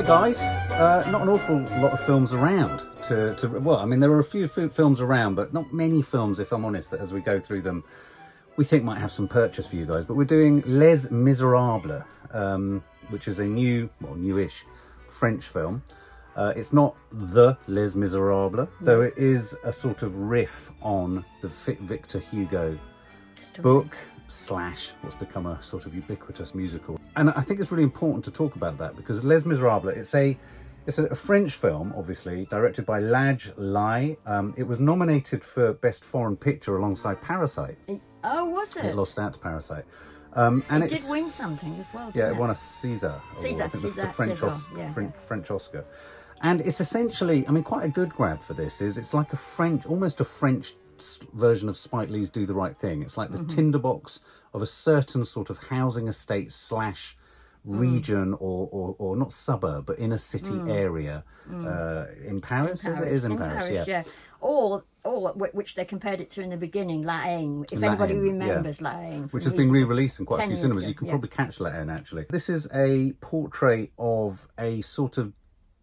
Hi guys. Uh, not an awful lot of films around. To, to well, I mean there are a few films around, but not many films, if I'm honest. That as we go through them, we think might have some purchase for you guys. But we're doing Les Miserables, um, which is a new, well, newish French film. Uh, it's not the Les Miserables, though it is a sort of riff on the Vic- Victor Hugo book slash what's become a sort of ubiquitous musical. And I think it's really important to talk about that because Les Miserables, it's a it's a, French film, obviously, directed by Ladj Ly. Um, it was nominated for Best Foreign Picture alongside Parasite. Oh, was it? It lost out to Parasite. Um, and It it's, did win something as well. yeah, Didn't it won a Caesar. award, Caesar, the- French, Caesar, Os- yeah, French. French Oscar. And it's essentially, I mean, quite a good grab for this is it's like a French, almost a French version of Spike Lee's Do the Right Thing. It's like the Mm-hmm. tinderbox of a certain sort of housing estate slash Mm. region or, or, or not suburb, but inner city area uh, in Paris. Is it? It is in, Paris, yeah. Or, or wh- which they compared it to in the beginning, La Haine. If anybody Haine, yeah. remembers La Haine, which has been re-released in quite a few cinemas. ago, You can yeah. probably catch that in actually. This is a portrait of a sort of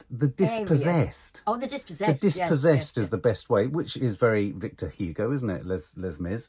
the dispossessed. Oh, the The dispossessed. yes, dispossessed yes, is the best way, which is very Victor Hugo, isn't it, Les, Les Mis?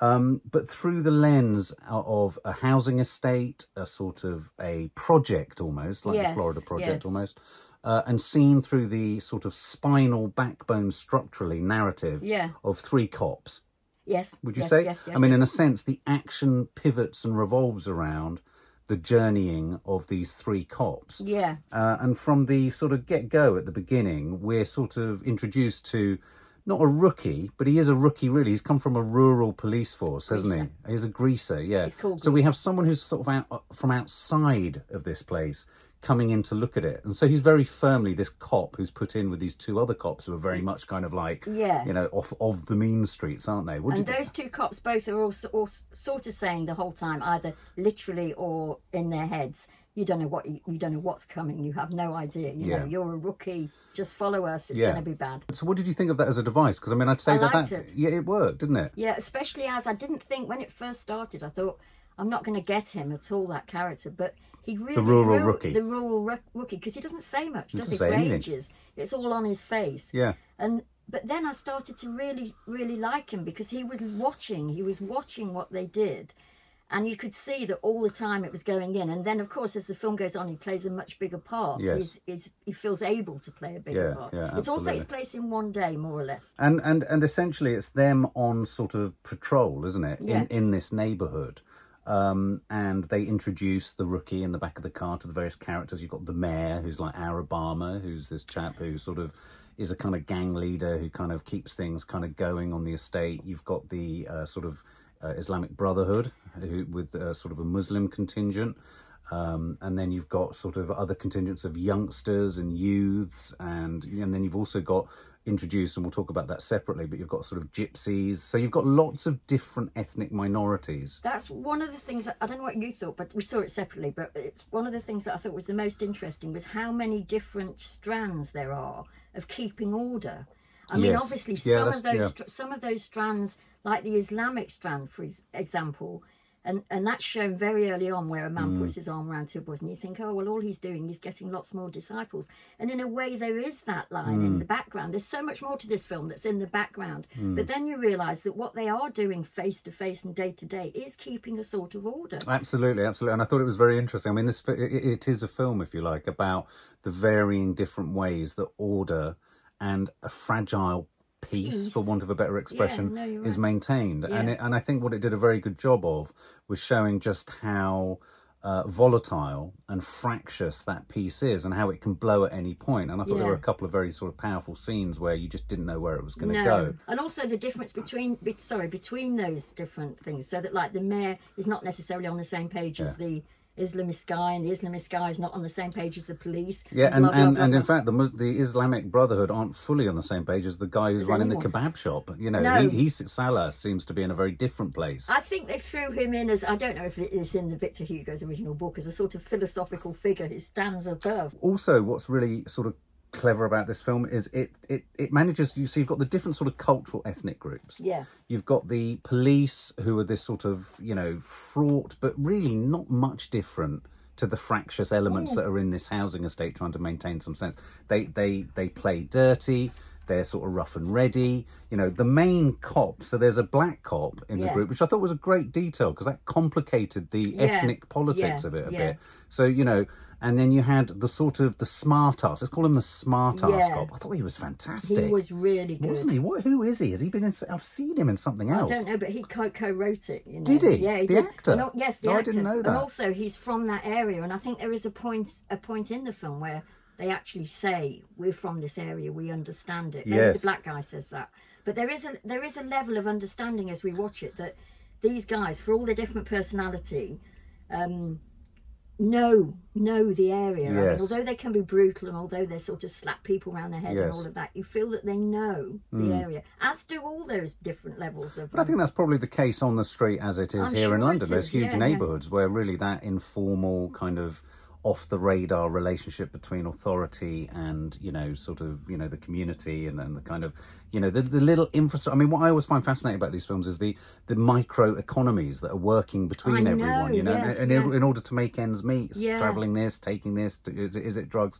Um, but through the lens of a housing estate, a sort of a project almost, like the Florida project yes. almost, uh, and seen through the sort of spinal backbone structurally narrative Yeah. of three cops Yes. would you yes, say? Yes, yes, I mean, yes. in a sense, the action pivots and revolves around the journeying of these three cops. Yeah. Uh, and from the sort of get go at the beginning, we're sort of introduced to not a rookie, but he is a rookie really. He's come from a rural police force, hasn't Greaser. he? He's a greaser, yeah. He's called so we have someone who's sort of out from outside of this place coming in to look at it. And so he's very firmly this cop who's put in with these two other cops who are very much kind of like, Yeah. you know, off of the mean streets, aren't they? What And think? those two cops both are also, all sort of saying the whole time, either literally or in their heads, you don't know what you, you don't know what's coming. You have no idea. You Yeah. know, you're a rookie. Just follow us. It's Yeah. going to be bad. So, what did you think of that as a device? Because I mean, I'd say I that that it. yeah, it worked, didn't it? Yeah, especially as I didn't think when it first started, I thought I'm not going to get him at all that character, but he really the rural grew- rookie. the rural ru- rookie, because he doesn't say much, does doesn't he? say For anything. ages, it's all on his face. Yeah. And but then I started to really, really like him because he was watching. He was watching what they did, and you could see that all the time it was going in. And then, of course, as the film goes on, he plays a much bigger part. Yes. He's, he's, he feels able to play a bigger Yeah, part. yeah, it all takes place in one day, more or less. And and and essentially, it's them on sort of patrol, isn't it? Yeah. In in this neighbourhood. Um, and they introduce the rookie in the back of the car to the various characters. You've got the mayor, who's like our Obama, who's this chap who sort of is a kind of gang leader who kind of keeps things kind of going on the estate. You've got the uh, sort of uh, Islamic Brotherhood who, with uh, sort of a Muslim contingent. Um, and then you've got sort of other contingents of youngsters and youths, and and then you've also got introduced, and we'll talk about that separately. But you've got sort of gypsies, so you've got lots of different ethnic minorities. That's one of the things that I don't know what you thought, but we saw it separately. But it's one of the things that I thought was the most interesting was how many different strands there are of keeping order. I mean, obviously, Yeah, some of those yeah. some of those strands, like the Islamic strand, for example, and and that's shown very early on, where a man Mm. puts his arm around two boys, and you think, oh well, all he's doing is getting lots more disciples. And in a way, there is that line Mm. in the background. There's so much more to this film that's in the background, Mm. but then you realise that what they are doing face to face and day to day is keeping a sort of order. Absolutely, absolutely, and I thought it was very interesting. I mean, this it, it is a film, if you like, about the varying different ways that order and a fragile peace, Peace. for want of a better expression, no, is right. maintained. And it, and I think what it did a very good job of was showing just how. Uh, volatile and fractious that piece is, and how it can blow at any point. And I thought there were a couple of very sort of powerful scenes where you just didn't know where it was going to no. go. And also the difference between be, sorry between those different things, so that like the mayor is not necessarily on the same page as the Islamist guy, and the Islamist guy is not on the same page as the police. Yeah, and, blah, blah, and, blah, and in fact, the the Islamic Brotherhood aren't fully on the same page as the guy who's As running the kebab shop. You know, No. he, he Salah seems to be in a very different place. I think they threw him in as I don't know if it is in the Victor Hugo's original book as a sort of philosophical figure who stands above. also, what's really sort of clever about this film is it it it manages. You see, you've got the different sort of cultural ethnic groups. Yeah. You've got the police who are this sort of you know fraught, but really not much different to the fractious elements that are in this housing estate, trying to maintain some sense. They they they play dirty. They're sort of rough and ready. You know, the main cop. So there's a black cop in the Yeah. group, which I thought was a great detail because that complicated the Yeah. ethnic politics Yeah. of it a Yeah. bit. So you know, and then you had the sort of the smart ass. Let's call him the smart ass Yeah. cop. I thought he was fantastic. He was really good. wasn't he? What? Who is he? Has he been in? I've seen him in something else. I don't know, but he co- co-wrote it. You know? Did he? Yeah, he The did. actor? And yes, the No, I didn't know that. And also, he's from that area, and I think there is a point a point in the film where they actually say we're from this area, we understand it. Maybe Yes. the black guy says that, but there is a there is a level of understanding as we watch it that these guys, for all their different personality, um, know know the area. I mean, although they can be brutal and although they sort of slap people around the head and Yes. Hmm. all of that, you feel that they know the area, as do all those different levels of. But I think that's probably the case on the street as it is I'm here in London. There's huge yeah, yeah. neighbourhoods where really that informal kind of off the radar relationship between authority and you know sort of you know the community and, and the kind of you know the, the little infrastructure i mean what i always find fascinating about these films is the the micro economies that are working between I everyone know, you know yes, and in, yeah. in order to make ends meet Yeah. traveling this taking this is it, is it drugs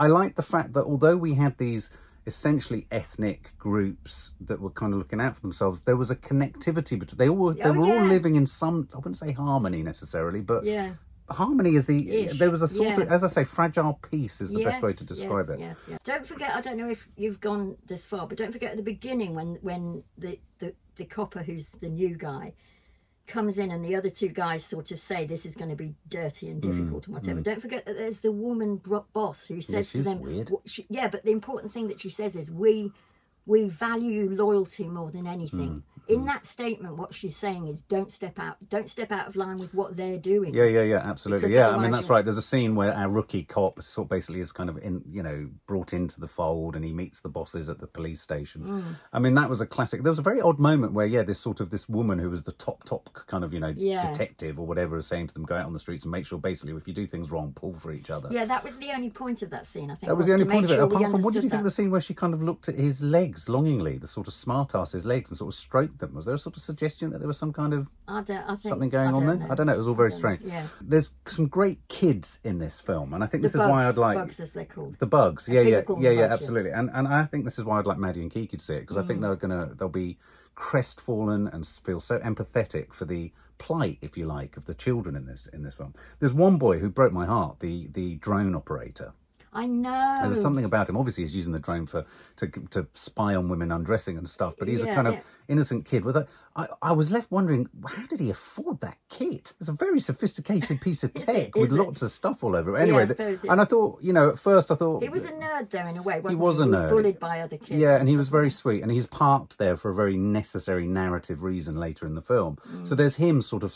i like the fact that although we had these essentially ethnic groups that were kind of looking out for themselves there was a connectivity between they all they Oh, were all living in some i wouldn't say harmony necessarily but yeah. Harmony is the Ish, there was a sort of as i say fragile peace is the best way to describe yes, it Yes, yes. Don't forget. I don't know if you've gone this far, but don't forget at the beginning when when the the, the copper who's the new guy comes in and the other two guys sort of say this is going to be dirty and mm, difficult and whatever. Mm. Don't forget that there's the woman bro- boss who says to them, she- yeah, but the important thing that she says is we we value loyalty more than anything. Mm. In that statement, what she's saying is, don't step out, don't step out of line with what they're doing. Yeah, yeah, yeah, absolutely. Because Yeah, I mean that's right. There's a scene where our rookie cop sort of basically is kind of in, you know, brought into the fold, and he meets the bosses at the police station. Mm. I mean that was a classic. There was a very odd moment where, yeah, this sort of this woman who was the top top kind of you know Yeah. detective or whatever is saying to them, go out on the streets and make sure basically if you do things wrong, pull for each other. Yeah, that was the only point of that scene. I think That was the only point of it. Apart from, what did you think of that. the scene where she kind of looked at his legs longingly, the sort of smart ass his legs, and sort of stroked them? Was there a sort of suggestion that there was some kind of I don't. I think, something going on there? know. I don't know. It was all very don't know. strange. Yeah. There's some great kids in this film, and I think The this bugs, is why I'd like bugs as they're called. the bugs. Yeah, yeah, yeah, yeah, absolutely. And and I think this is why I'd like Maddie and Kiki to see it because I think Mm. they're gonna they'll be crestfallen and feel so empathetic for the plight, if you like, of the children in this in this film. There's one boy who broke my heart, the the drone operator. I know. There was something about him. Obviously, he's using the drone for to to spy on women undressing and stuff. But he's a Yeah, kind of innocent kid. With a, I, I was left wondering, how did he afford that kit? It's a very sophisticated piece of tech it? with it? lots of stuff all over it. Anyway, I suppose, yeah. and I thought, you know, at first I thought He was a nerd, though, in a way, wasn't he? was a He was nerd. bullied by other kids. yeah, and he was very sweet, and he's parked there for a very necessary narrative reason later in the film. Mm. So there's him sort of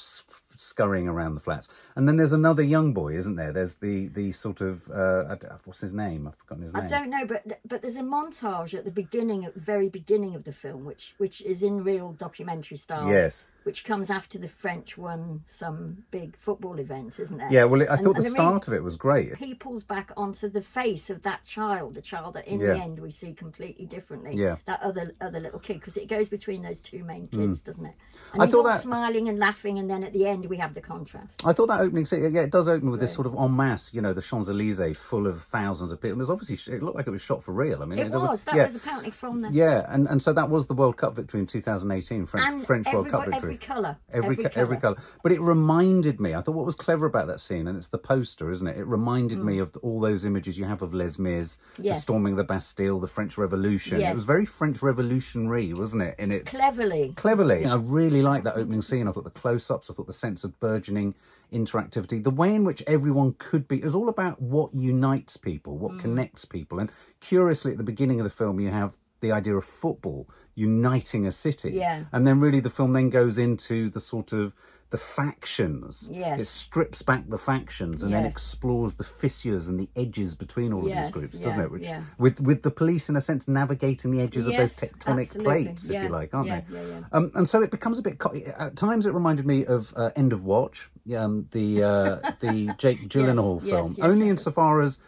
scurrying around the flats, and then there's another young boy, isn't there? There's the the sort of uh, I don't- what's his name? I've forgotten his name. I don't know, but but there's a montage at the beginning, at the very beginning of the film, which which is in real documentary style. Yes. Which comes after the French won some big football event, isn't it? Yeah, well, I And- thought the and really- start of it was great. he pulls back onto the face of that child, the child that in Yeah. the end we see completely differently. Yeah. Mm. That other other little kid, because it goes between those two main kids, doesn't it? And I he's thought all that- smiling and laughing, and then at the end we have the contrast. I thought that opening scene, yeah, it does open with this sort of en masse, you know, the Champs Elysees full of thousands of people. It was obviously, it looked like it was shot for real. I mean, It was. That yeah, was apparently from the yeah, and, and so that was the World Cup victory in 2018, French, and French World Cup victory. Colour, Every, every, co- every colour. colour. But it reminded me, I thought what was clever about that scene, and it's the poster, isn't it? It reminded me of all those images you have of Les Mis, the Mm. Storming the Bastille, the French Revolution. It was very French revolutionary, wasn't it? In its Cleverly. cleverly. I really liked that opening scene. I thought the close-ups, I thought the sense of burgeoning interactivity, the way in which everyone could be. It was all about what unites people, what Mm. connects people. And curiously, at the beginning of the film, you have the idea of football uniting a city. Yeah. And then really the film then goes into the sort of the factions. Yes. It strips back the factions and then explores the fissures and the edges between all of Yes, these groups, doesn't it? Which yeah. with with the police in a sense navigating the edges of those tectonic absolutely. plates, Yeah, if you like, aren't yeah, they? yeah, yeah. Um, and so it becomes a bit. Co- at times, it reminded me of uh, End of Watch, um, the uh, the Jake Gyllenhaal yes, film. yes, Only yes. insofar as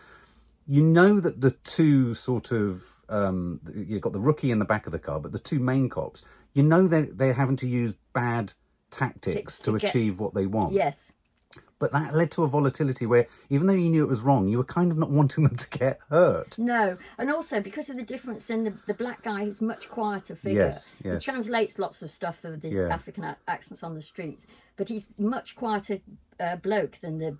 you know that the two sort of um, you've got the rookie in the back of the car, but the two main cops, you know they they're having to use bad tactics to, to get- achieve what they want. Yes. but that led to a volatility where even though you knew it was wrong, you were kind of not wanting them to get hurt. No, and also because of the difference in the, the black guy who's much quieter figure. Yes, yes. He translates lots of stuff of the Yeah. African accents on the street, but he's much quieter uh, bloke than the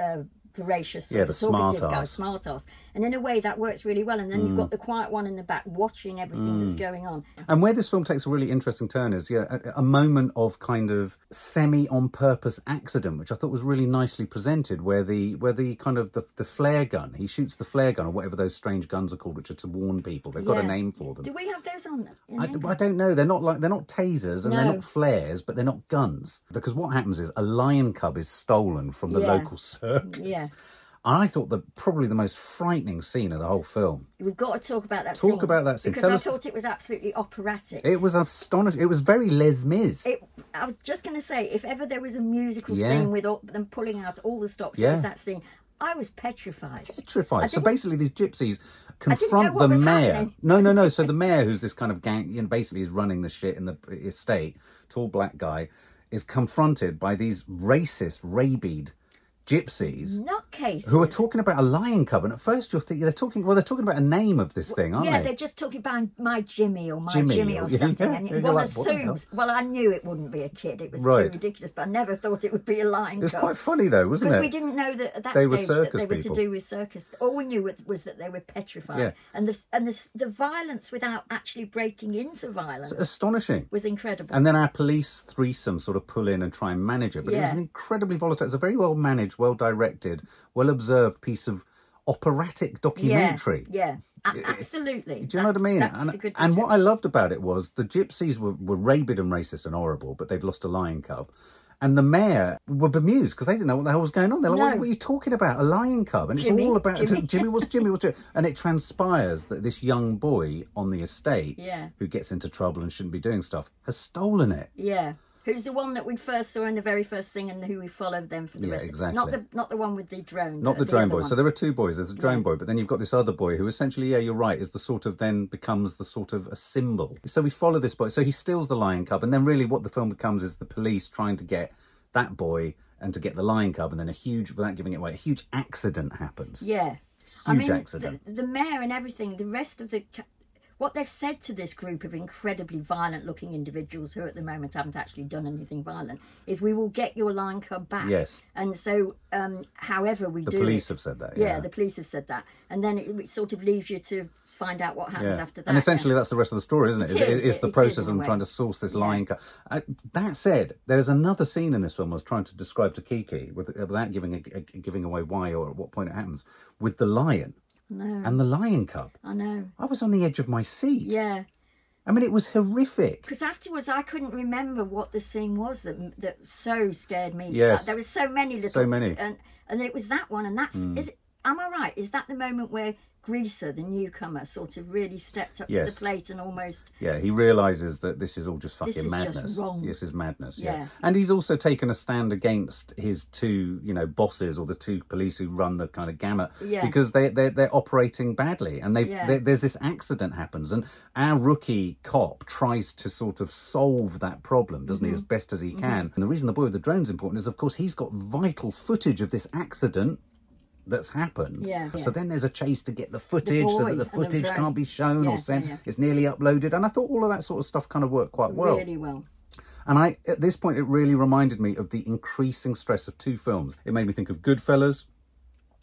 uh, voracious, sort Yeah, of the talkative smart guy, ass. smart ass. And in a way, that works really well. And then Mm. you've got the quiet one in the back watching everything that's going on. And where this film takes a really interesting turn is yeah, a, a moment of kind of semi on purpose accident, which I thought was really nicely presented, where the where the kind of the, the flare gun, he shoots the flare gun or whatever those strange guns are called, which are to warn people. They've got a name for them. Do we have those on? I, I don't know. They're not like they're not tasers and they're not flares, but they're not guns. Because what happens is a lion cub is stolen from the Yeah. local circus. Yeah. And I thought that probably the most frightening scene of the whole film. We've got to talk about that Talk scene. about that scene. Because Tell I us- thought it was absolutely operatic. It was astonishing. It was very Les Mis. It, I was just going to say, if ever there was a musical Yeah. scene with all, them pulling out all the stops, it was that scene. I was petrified. petrified. So basically, these gypsies confront the mayor. happening. No, no, no. So the mayor, who's this kind of gang, you know, basically is running the shit in the estate, tall black guy, is confronted by these racist, rabied gypsies Nutcase. who are talking about a lion cub. And at first, you're thinking they're talking. Well, they're talking about a name of this thing, aren't yeah, they? they're just talking about my Jimmy or my Jimmy Jimmy, or- something. yeah, and yeah, one like, assumes, well, I knew it wouldn't be a kid. It was Right. too ridiculous, but I never thought it would be a lion It was cub. quite funny though, wasn't it? because we didn't know that at that They were stage that they were people. to do with circus. All we knew was, was that they were petrified, Yeah. and the and the the violence without actually breaking into violence Astonishing. was incredible. And then our police threesome sort of pull in and try and manage it. But it was an incredibly volatile. It's a very well managed, well directed, well observed piece of operatic documentary. Yeah, yeah. A- absolutely. Do you know what I mean? And, and what I loved about it was the gypsies were, were rabid and racist and horrible, but they've lost a lion cub. And the mayor were bemused because they didn't know what the hell was going on. They're like, No. what, what are you talking about? A lion cub? And it's Jimmy, all about Jimmy. Jimmy. What's Jimmy? What's Jimmy? And it transpires that this young boy on the estate Yeah. who gets into trouble and shouldn't be doing stuff has stolen it. Yeah. Who's the one that we first saw in the very first thing, and who we followed them for the rest? Yeah, rest? exactly. Not the not the one with the drone. Not uh, but the drone boy. one. So there are two boys. There's a drone Yeah. boy, but then you've got this other boy who essentially, yeah, you're right, is the sort of then becomes the sort of a symbol. So we follow this boy. So he steals the lion cub, and then really what the film becomes is the police trying to get that boy and to get the lion cub, and then a huge, without giving it away, a huge accident happens. Yeah. I Huge mean, accident. The, the mayor and everything, the rest of the. What they've said to this group of incredibly violent looking individuals who at the moment haven't actually done anything violent is we will get your lion cub back. Yes. And so, um, however we The do The police have said that, Yeah. yeah. the police have said that. And then it, it sort of leaves you to find out what happens Yeah. after that. And essentially, yeah. that's the rest of the story, isn't it? It It's- is, it's the it process of a them way. trying to source this lion cub. Uh, that said, there's another scene in this film I was trying to describe to Kiki with, without giving a, a- giving away why or at what point it happens with the lion No. and the lion cub. I know. I was on the edge of my seat. Yeah. I mean, it was horrific. Because afterwards, I couldn't remember what the scene was that that so scared me. Yes. Like, there was so many little. So many. And and it was that one, and that's hmm. is. It, am I right? Is that the moment where Greaser, the newcomer, sort of really stepped up to the plate and almost Yeah, he realizes that this is all just fucking This is just madness. wrong. This is madness. Yeah. Yeah. and he's also taken a stand against his two, you know, bosses or the two police who run the kind of gamut Yeah. because they they're, they're operating badly, and they Yeah. there's this accident happens, and our rookie cop tries to sort of solve that problem, doesn't Mm-hmm. he, as best as he can. And the reason the boy with the drone's is important is, of course, he's got vital footage of this accident. That's happened. Yeah. So Yeah. then there's a chase to get the footage so that the the footage can't be shown Yeah, or sent. yeah. It's nearly uploaded, and I thought all of that sort of stuff kind of worked quite well. really well. And I, at this point, it really reminded me of the increasing stress of two films. It made me think of Goodfellas,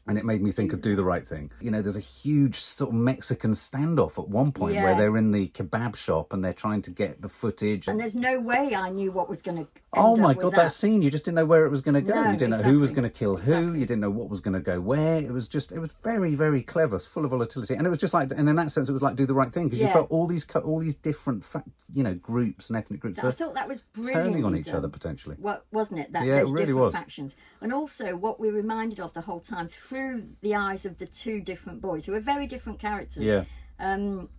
and it made me think of mm. Do the Right Thing. You know, there's a huge sort of Mexican standoff at one point where they're in the kebab shop and they're trying to get the footage. And there's no way I knew what was going to. Oh my god, that. that. scene! You just didn't know where it was going to go. No, you didn't know who was going to kill who. Exactly. You didn't know what was going to go where. It was just, it was very, very clever, full of volatility, and it was just like, and in that sense, it was like do the right thing because you felt all these, all these different, fa- you know, groups and ethnic groups I thought that was brilliant. turning on each other potentially. What wasn't it? That Yeah, it really different was. factions, and also what we're reminded of the whole time through the eyes of the two different boys, who are very different characters. Yeah. um,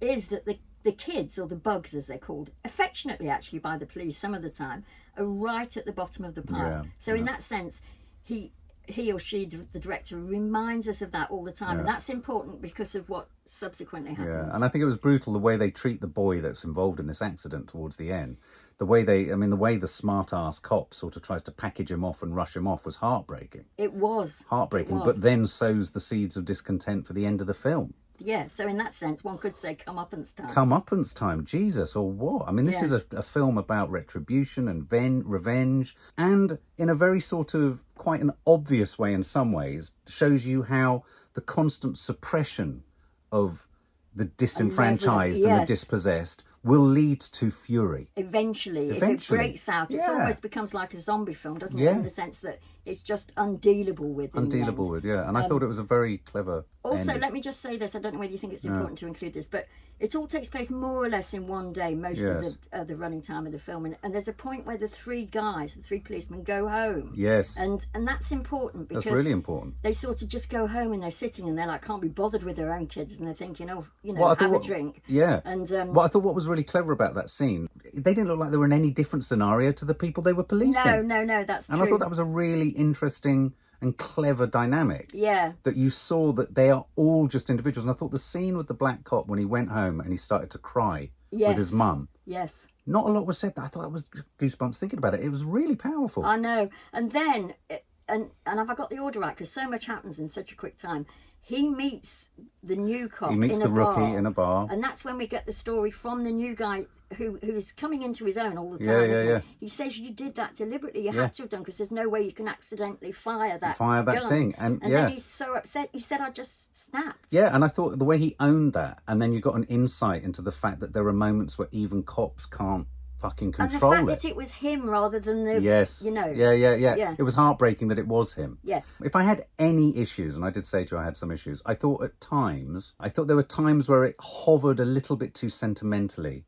is that the the kids or the bugs as they're called affectionately actually by the police some of the time are right at the bottom of the pile Yeah, so in that sense he he or she, the director, reminds us of that all the time, and that's important because of what subsequently happens. Yeah, and I think it was brutal the way they treat the boy that's involved in this accident towards the end. The way they, I mean, the way the smart ass cop sort of tries to package him off and rush him off was heartbreaking. It was Heartbreaking, It was. but then sows the seeds of discontent for the end of the film. yeah. So in that sense, one could say come comeuppance time. Come Comeuppance time, Jesus, or what? I mean, this Yeah. is a, a film about retribution and ven- revenge, and in a very sort of quite an obvious way in some ways, shows you how the constant suppression of the disenfranchised and the dispossessed will lead to fury. Eventually, Eventually. if it breaks out, it Yeah. almost becomes like a zombie film, doesn't it? In the sense that it's just undealable with. Undealable with, yeah. And I thought it was a very clever. Also, ending. let me just say this. I don't know whether you think it's important to include this, but it all takes place more or less in one day, most of the uh, the running time of the film. And, and there's a point where the three guys, the three policemen, go home. Yes, And and that's important because that's really important. they sort of just go home and they're sitting and they're like can't be bothered with their own kids and they're thinking, oh, you know, Well, have thought a what- drink. Yeah. And um, Well, I thought what was really clever about that scene, they didn't look like they were in any different scenario to the people they were policing. no, no, no, that's and true. I thought that was a really interesting and clever dynamic. yeah, That you saw that they are all just individuals. And I thought the scene with the black cop when he went home and he started to cry with his mum, yes. not a lot was said. That I thought it was goosebumps thinking about it. It was really powerful. I know. And then, and and have I got the order right? Because so much happens in such a quick time. He meets the new cop he meets in the a rookie bar, in a bar. and that's when we get the story from the new guy who who's coming into his own all the time. Yeah, yeah, yeah. He? he says you did that deliberately. You Yeah. had to have done because there's no way you can accidentally fire that Fire that gun. thing, and- and yeah. then he's so upset. He said, "I just snapped." Yeah, and I thought the way he owned that, and then you got an insight into the fact that there are moments where even cops can't fucking control. And the fact it. that it was him rather than the Yes. you know Yeah, yeah, yeah, Yeah. It was heartbreaking that it was him. Yeah. If I had any issues, and I did say to you I had some issues, I thought at times, I thought there were times where it hovered a little bit too sentimentally,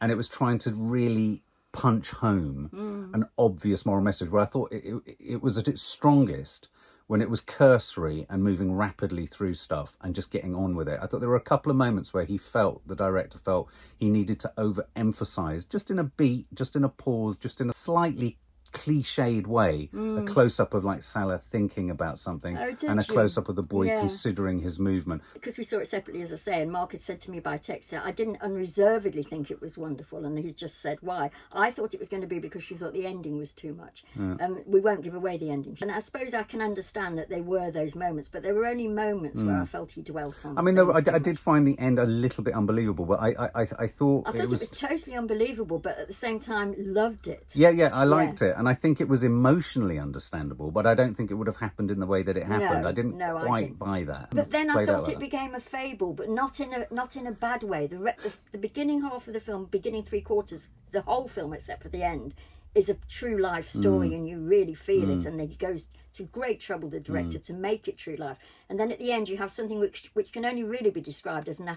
and it was trying to really punch home Hmm. an obvious moral message. Where I thought it, it, it was at its strongest when it was cursory and moving rapidly through stuff and just getting on with it. I thought there were a couple of moments where he felt, the director felt, he needed to overemphasize, just in a beat, just in a pause, just in a slightly cliched way, a close up of like Salah thinking about something Mm. Oh, and a close up of the boy Yeah. considering his movement. because we saw it separately, as I say, and Mark had said to me by text, I didn't unreservedly think it was wonderful, and he's just said why. I thought it was going to be because she thought the ending was too much. Um, we won't give away the ending, and I suppose I can understand that they were those moments, but there were only moments where I felt he dwelt on. Mm. I mean, there, were- I, I did find the end a little bit unbelievable, but I, I, I, I thought I thought it it was. was totally unbelievable, but at the same time, loved it. Yeah, yeah, I liked it, and I think it was emotionally understandable, but I don't think it would have happened in the way that it happened. No, I didn't no, I quite didn't. buy that. But then I thought it that. became a fable, but not in a not in a bad way. The, re- the the beginning half of the film, beginning three quarters, the whole film except for the end, is a true life story, Mm. and you really feel it. And then he goes to great trouble, the director, Mm. to make it true life. And then at the end, you have something which which can only really be described as an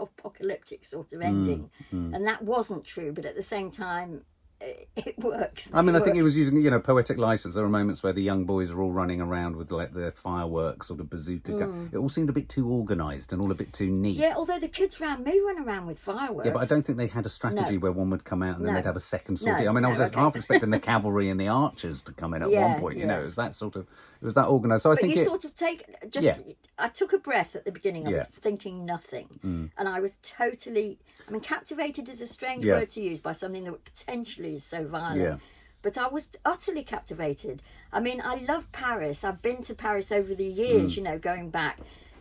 apocalyptic sort Mm. of ending, and that wasn't true. But at the same time, it, works. I mean, It I think he works. was using, you know, poetic license. There were moments where the young boys are all running around with like their fireworks or the bazooka gun. It all seemed a bit too organised and all a bit too neat. Mm. Yeah, although the kids around me run around with fireworks. Yeah, but I don't think they had a strategy No. where one would come out and then No. they'd have a second No, sortie. I mean, I was okay. half expecting the cavalry and the archers to come in at Yeah, one point. You know, it was that sort of, it was that organised. So I But think you it, sort of take just. Yeah. I took a breath at the beginning of Yeah. Mm. it, thinking nothing, and I was totally. I mean, captivated is a strange Yeah. word to use by something that potentially is so violent. Yeah. But I was utterly captivated. I mean, I love Paris. I've been to Paris over the years. Mm. You know, going back.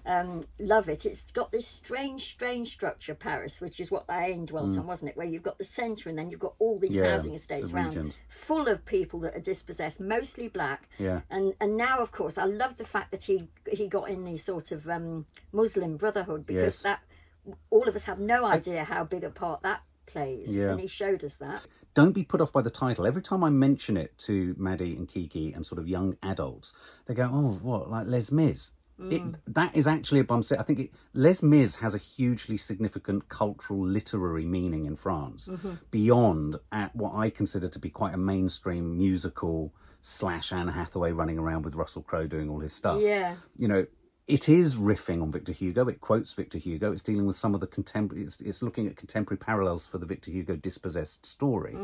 Um, love it. It's got this strange, strange structure, Paris, which is what I aimed dwelt on, wasn't it? Where you've got the centre and then you've got all these Mm. Yeah, housing estates the around, full of people that are dispossessed, mostly black. Yeah. And and now, of course, I love the fact that he he got in the sort of um, Muslim Brotherhood because Yes. that all of us have no idea how big a part that plays, Yeah. and he showed us that. Don't be put off by the title. Every time I mention it to Maddie and Kiki and sort of young adults, they go, "Oh, what like Les Mis?" It, mm. that is actually a stick. I think it, Les Mis has a hugely significant cultural, literary meaning in France, mm-hmm. beyond at what I consider to be quite a mainstream musical slash Anne Hathaway running around with Russell Crowe doing all his stuff. Yeah. you know, it is riffing on Victor Hugo. It quotes Victor Hugo. It's dealing with some of the contemporary. It's, it's looking at contemporary parallels for the Victor Hugo dispossessed story.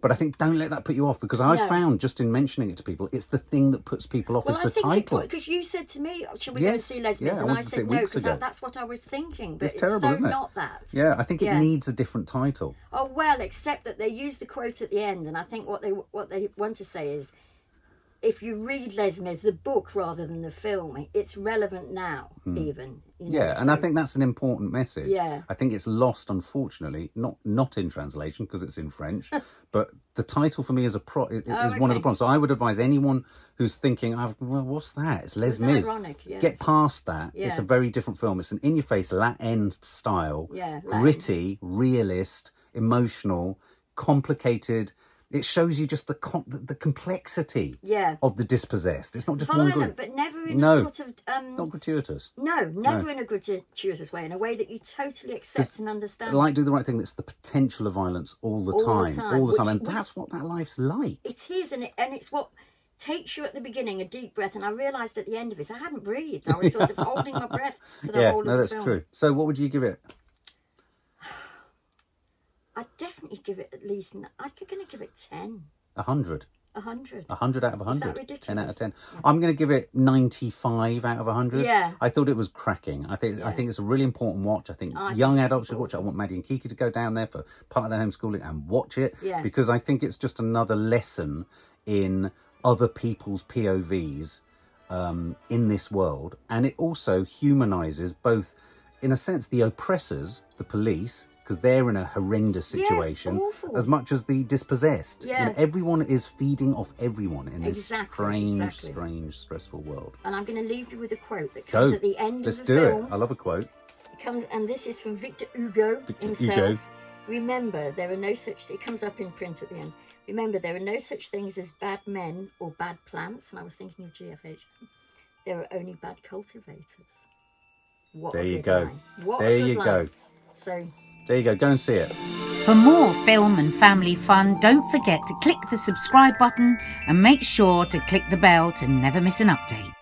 But I think don't let that put you off because I've Mm-hmm. No. found just in mentioning it to people, it's the thing that puts people off Well, is I the think title. because you said to me, "Shall we go and see Les yeah, Mis?" I and wanted I said no because ago. that's what I was thinking. But It's it's, terrible, so isn't it? not that. Yeah, I think it Yeah. needs a different title. Oh well, except that they use the quote at the end, and I think what they what they want to say is, if you read Les Mis, the book rather than the film, it's relevant now, hmm. even. You know. Yeah, and I think that's an important message. Yeah. I think it's lost, unfortunately, not not in translation because it's in French, but the title for me is a pro is Oh, one of the problems. So I would advise anyone who's thinking, oh, well, "What's that?" It's Les Mis. ironic, yes. Get past that. It's a very different film. It's an in-your-face Latin style, Yeah, Latin. gritty, realist, emotional, complicated. It shows you just the the, complexity Yeah. of the dispossessed. It's not just one violent, group. but never in No. a sort of um, Not gratuitous. no, never in a gratuitous way, in a way that you totally accept and understand. like do the right thing. That's the potential of violence all the All the time, time, all the time, and that's what that life's like. It is, and it, and it's what takes you at the beginning a deep breath. And I realised at the end of it, I hadn't breathed. I was sort of holding my breath for the Yeah, whole no, of the that's true. So, what would you give it? I'd definitely give it at least. I'm going to give it ten. A hundred. A hundred. A hundred out of a Is that hundred. ridiculous? Ten out of ten. I'm going to give it ninety-five out of a hundred. Yeah. I thought it was cracking. I think I think it's a really important watch. I think I young it's adults should watch it. I want Maddie and Kiki to go down there for part of their homeschooling and watch it. Yeah. Because I think it's just another lesson in other people's POVs um, in this world, and it also humanizes both, in a sense, the oppressors, the police, because they're in a horrendous Yes, situation, awful. as much as the dispossessed. You know, everyone is feeding off everyone in this Exactly, strange, exactly. strange, stressful world. And I'm going to leave you with a quote that Go. comes at the end Let's of the do film. it. I love a quote. It comes, and this is from Victor Hugo Victor himself. Hugo. Remember, there are no such. It comes up in print at the end. Remember, there are no such things as bad men or bad plants. And I was thinking of GFH. There are only bad cultivators. What There you go. What There you go. So There you go. Go and see it. For more film and family fun, don't forget to click the subscribe button and make sure to click the bell to never miss an update.